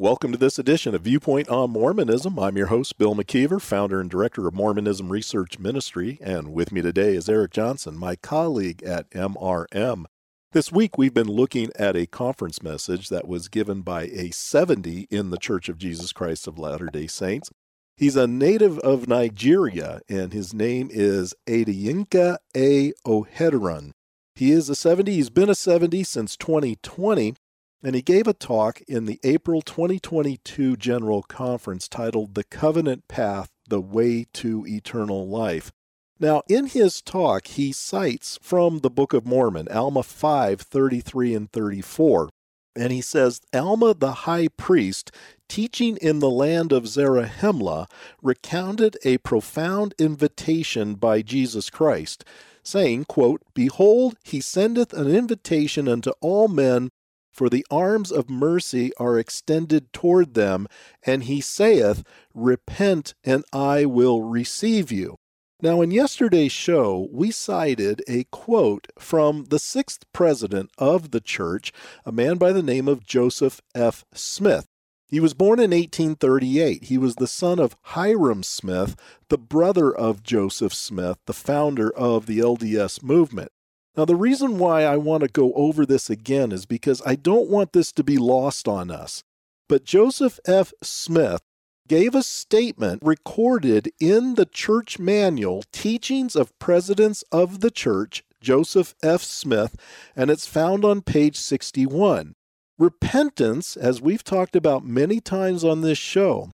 Welcome to this edition of Viewpoint on Mormonism. I'm your host, Bill McKeever, founder and director of Mormonism Research Ministry, and with me today is Eric Johnson, my colleague at MRM. This week, we've been looking at a conference message that was given by a 70 in the Church of Jesus Christ of Latter day Saints. He's a native of Nigeria, and his name is Adeyinka A. Ojediran. He is a 70. He's been a 70 since 2020, and he gave a talk in the April 2022 General Conference titled The Covenant Path The Way to Eternal Life. Now, in his talk, he cites from the Book of Mormon, Alma 5 33 and 34. And he says, Alma the high priest, teaching in the land of Zarahemla, recounted a profound invitation by Jesus Christ, saying, quote, Behold, he sendeth an invitation unto all men for the arms of mercy are extended toward them, and he saith, Repent, and I will receive you. Now, in yesterday's show, we cited a quote from the sixth president of the church, a man by the name of Joseph F. Smith. He was born in 1838. He was the son of Hyrum Smith, the brother of Joseph Smith, the founder of the LDS movement. Now, the reason why I want to go over this again is because I don't want this to be lost on us. But Joseph F. Smith gave a statement recorded in the church manual, Teachings of Presidents of the Church, Joseph F. Smith, and it's found on page 61. Repentance, as we've talked about many times on this show,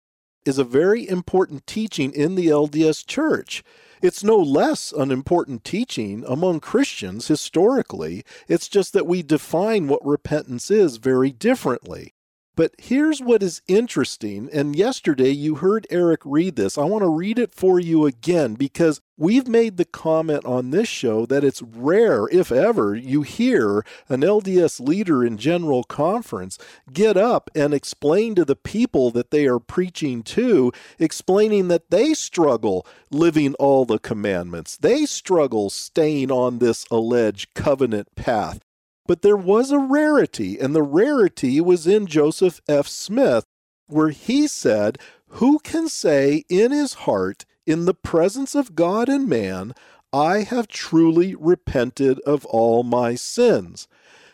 is a very important teaching in the LDS Church. It's no less an important teaching among Christians historically. It's just that we define what repentance is very differently. But here's what is interesting, and yesterday you heard Eric read this. I want to read it for you again because we've made the comment on this show that it's rare, if ever, you hear an LDS leader in General Conference get up and explain to the people that they are preaching to, explaining that they struggle living all the commandments. They struggle staying on this alleged covenant path. But there was a rarity, and the rarity was in Joseph F. Smith, where he said, Who can say in his heart, in the presence of God and man, I have truly repented of all my sins?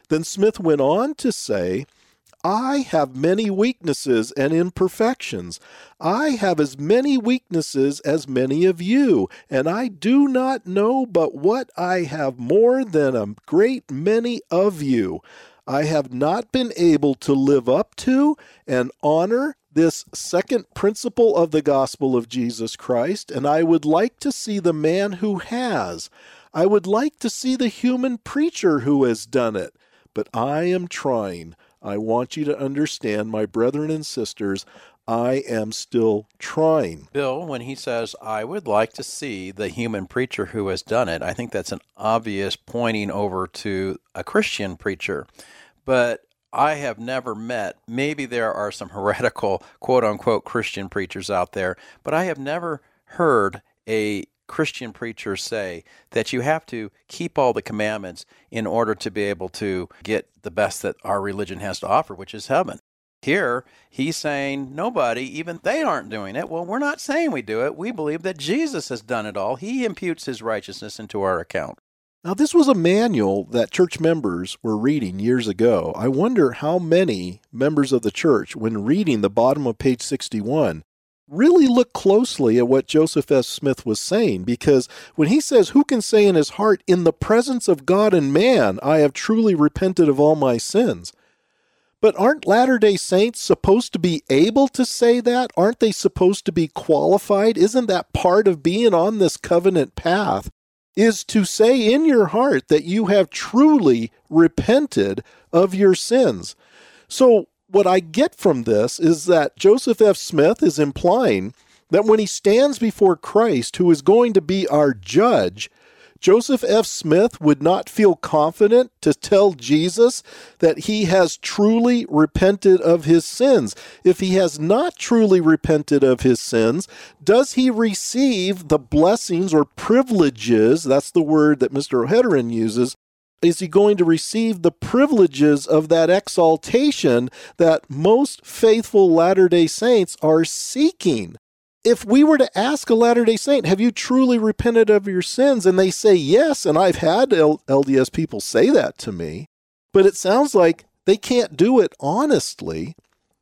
Then Smith went on to say, I have many weaknesses and imperfections. I have as many weaknesses as many of you, and I do not know but what I have more than a great many of you. I have not been able to live up to and honor this second principle of the gospel of Jesus Christ, and I would like to see the man who has. I would like to see the human preacher who has done it. But I am trying. I want you to understand, my brethren and sisters, I am still trying. Bill, when he says, I would like to see the human preacher who has done it, I think that's an obvious pointing over to a Christian preacher. But I have never met, maybe there are some heretical, quote unquote, Christian preachers out there, but I have never heard a Christian preachers say that you have to keep all the commandments in order to be able to get the best that our religion has to offer, which is heaven. Here, he's saying nobody, even they aren't doing it. Well, we're not saying we do it. We believe that Jesus has done it all. He imputes his righteousness into our account. Now, this was a manual that church members were reading years ago. I wonder how many members of the church, when reading the bottom of page 61, really look closely at what Joseph F. Smith was saying because when he says, Who can say in his heart, in the presence of God and man, I have truly repented of all my sins? But aren't Latter day Saints supposed to be able to say that? Aren't they supposed to be qualified? Isn't that part of being on this covenant path? Is to say in your heart that you have truly repented of your sins. So, what I get from this is that Joseph F. Smith is implying that when he stands before Christ, who is going to be our judge, Joseph F. Smith would not feel confident to tell Jesus that he has truly repented of his sins. If he has not truly repented of his sins, does he receive the blessings or privileges? That's the word that Mr. Ojediran uses is he going to receive the privileges of that exaltation that most faithful Latter day Saints are seeking? If we were to ask a Latter day Saint, have you truly repented of your sins? And they say yes, and I've had L- LDS people say that to me, but it sounds like they can't do it honestly.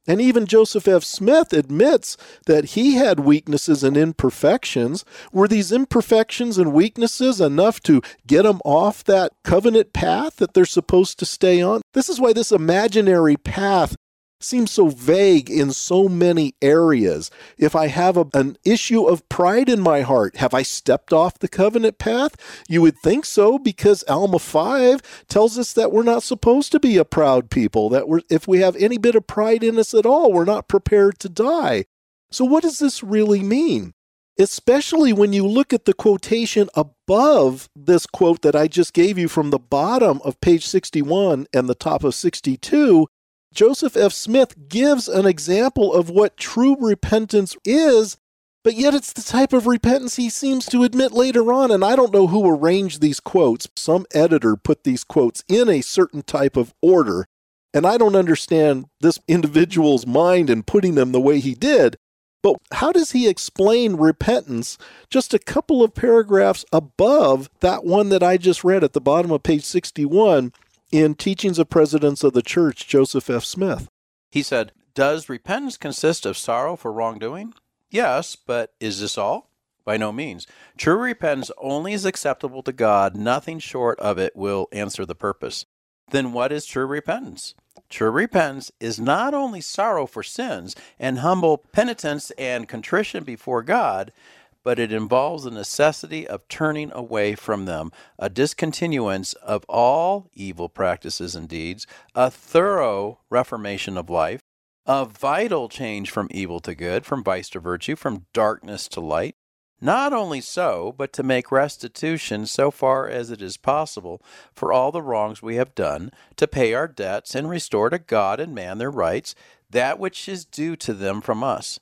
And even Joseph F. Smith admits that he had weaknesses and imperfections. Were these imperfections and weaknesses enough to get them off that covenant path that they're supposed to stay on? This is why this imaginary path seems so vague in so many areas. If I have a, an issue of pride in my heart, have I stepped off the covenant path? You would think so because Alma 5 tells us that we're not supposed to be a proud people, that we're, if we have any bit of pride in us at all, we're not prepared to die. So, what does this really mean? Especially when you look at the quotation above this quote that I just gave you from the bottom of page 61 and the top of 62, Joseph F. Smith gives an example of what true repentance is, but yet it's the type of repentance he seems to admit later on. And I don't know who arranged these quotes. Some editor put these quotes in a certain type of order. And I don't understand this individual's mind in putting them the way he did. But how does he explain repentance just a couple of paragraphs above that one that I just read at the bottom of page 61 in Teachings of Presidents of the Church, Joseph F. Smith. He said, Does repentance consist of sorrow for wrongdoing? Yes, but is this all? By no means. True repentance only is acceptable to God. Nothing short of it will answer the purpose. Then what is true repentance? True repentance is not only sorrow for sins and humble penitence and contrition before God, but it involves the necessity of turning away from them, a discontinuance of all evil practices and deeds, a thorough reformation of life, a vital change from evil to good, from vice to virtue, from darkness to light. Not only so, but to make restitution so far as it is possible for all the wrongs we have done, to pay our debts and restore to God and man their rights, that which is due to them from us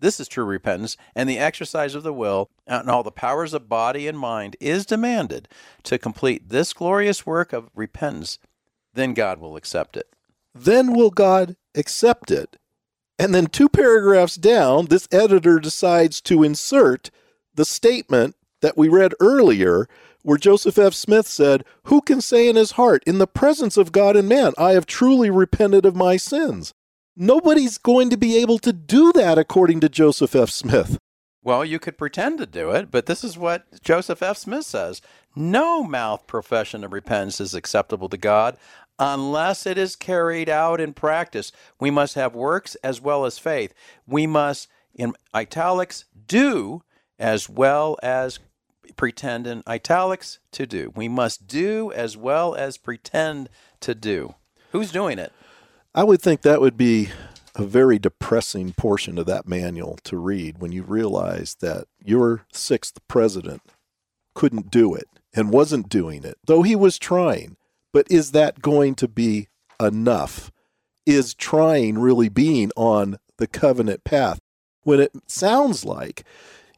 this is true repentance, and the exercise of the will and all the powers of body and mind is demanded to complete this glorious work of repentance. Then God will accept it. Then will God accept it. And then two paragraphs down, this editor decides to insert the statement that we read earlier, where Joseph F. Smith said, Who can say in his heart, in the presence of God and man, I have truly repented of my sins? Nobody's going to be able to do that, according to Joseph F. Smith. Well, you could pretend to do it, but this is what Joseph F. Smith says No mouth profession of repentance is acceptable to God unless it is carried out in practice. We must have works as well as faith. We must, in italics, do as well as pretend in italics to do. We must do as well as pretend to do. Who's doing it? I would think that would be a very depressing portion of that manual to read when you realize that your sixth president couldn't do it and wasn't doing it, though he was trying. But is that going to be enough? Is trying really being on the covenant path? When it sounds like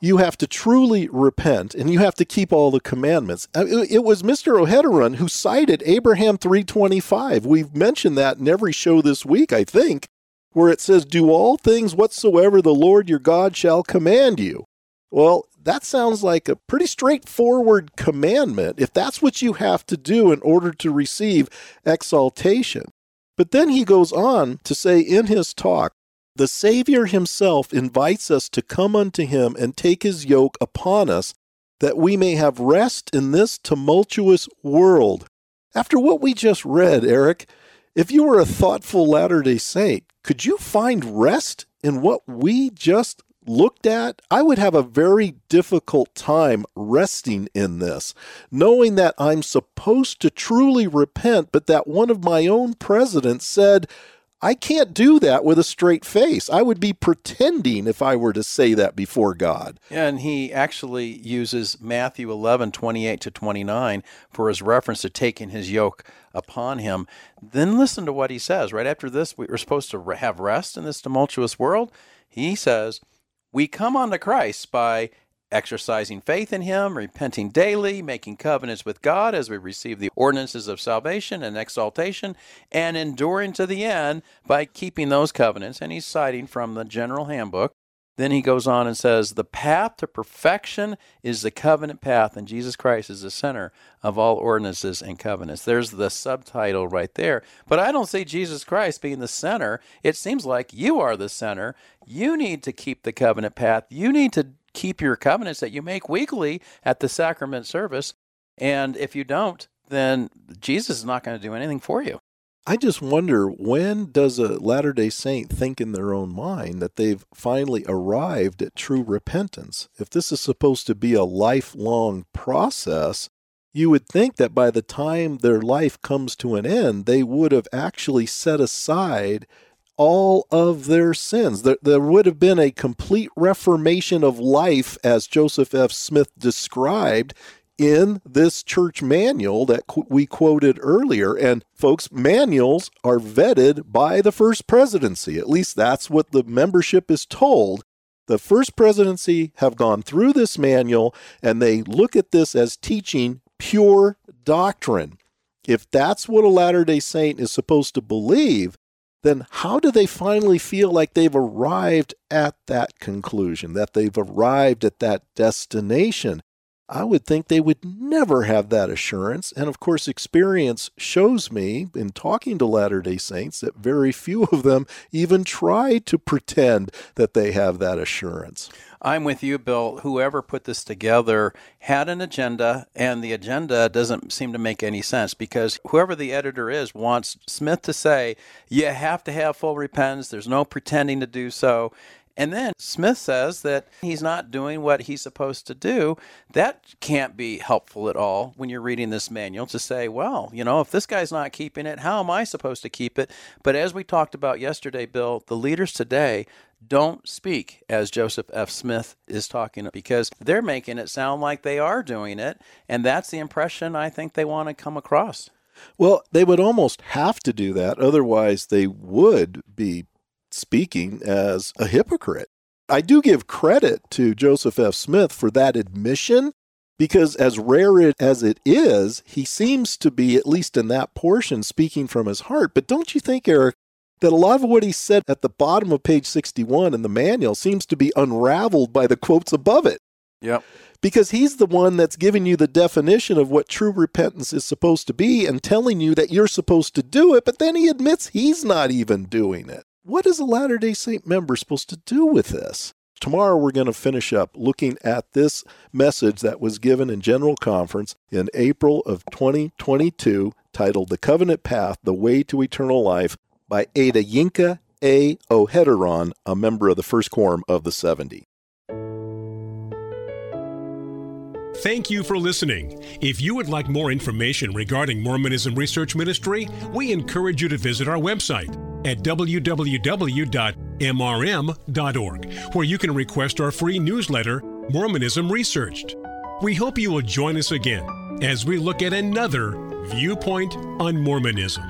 you have to truly repent and you have to keep all the commandments. Uh, it was Mr. Ojediran who cited Abraham 325. We've mentioned that in every show this week, I think, where it says, Do all things whatsoever the Lord your God shall command you. Well, that sounds like a pretty straightforward commandment if that's what you have to do in order to receive exaltation. But then he goes on to say in his talk, the Savior himself invites us to come unto him and take his yoke upon us, that we may have rest in this tumultuous world. After what we just read, Eric, if you were a thoughtful Latter day Saint, could you find rest in what we just looked at? I would have a very difficult time resting in this, knowing that I'm supposed to truly repent, but that one of my own presidents said, I can't do that with a straight face. I would be pretending if I were to say that before God. And he actually uses Matthew 11, 28 to 29 for his reference to taking his yoke upon him. Then listen to what he says. Right after this, we are supposed to have rest in this tumultuous world. He says, We come unto Christ by exercising faith in Him, repenting daily, making covenants with God as we receive the ordinances of salvation and exaltation, and enduring to the end by keeping those covenants. And he's citing from the General Handbook. Then he goes on and says, The path to perfection is the covenant path, and Jesus Christ is the center of all ordinances and covenants. There's the subtitle right there. But I don't see Jesus Christ being the center. It seems like you are the center. You need to keep the covenant path. You need to keep your covenants that you make weekly at the sacrament service. And if you don't, then Jesus is not going to do anything for you. I just wonder when does a Latter day Saint think in their own mind that they've finally arrived at true repentance? If this is supposed to be a lifelong process, you would think that by the time their life comes to an end, they would have actually set aside all of their sins. There, there would have been a complete reformation of life, as Joseph F. Smith described in this church manual that we quoted earlier. And folks, manuals are vetted by the first presidency. At least that's what the membership is told. The first presidency have gone through this manual and they look at this as teaching pure doctrine. If that's what a Latter day Saint is supposed to believe, then how do they finally feel like they've arrived at that conclusion, that they've arrived at that destination? I would think they would never have that assurance. And of course, experience shows me in talking to Latter day Saints that very few of them even try to pretend that they have that assurance. I'm with you, Bill. Whoever put this together had an agenda, and the agenda doesn't seem to make any sense because whoever the editor is wants Smith to say, you have to have full repentance. There's no pretending to do so. And then Smith says that he's not doing what he's supposed to do. That can't be helpful at all when you're reading this manual to say, well, you know, if this guy's not keeping it, how am I supposed to keep it? But as we talked about yesterday, Bill, the leaders today don't speak as Joseph F. Smith is talking because they're making it sound like they are doing it. And that's the impression I think they want to come across. Well, they would almost have to do that. Otherwise, they would be speaking as a hypocrite. I do give credit to Joseph F. Smith for that admission because, as rare as it is, he seems to be, at least in that portion, speaking from his heart. But don't you think, Eric, that a lot of what he said at the bottom of page 61 in the manual seems to be unraveled by the quotes above it? Yep. Because he's the one that's giving you the definition of what true repentance is supposed to be and telling you that you're supposed to do it, but then he admits he's not even doing it. What is a Latter day Saint member supposed to do with this? Tomorrow, we're going to finish up looking at this message that was given in General Conference in April of 2022, titled The Covenant Path The Way to Eternal Life by Ada Yinka A. Ohederon, a member of the First Quorum of the 70. Thank you for listening. If you would like more information regarding Mormonism Research Ministry, we encourage you to visit our website at www.mrm.org, where you can request our free newsletter, Mormonism Researched. We hope you will join us again as we look at another viewpoint on Mormonism.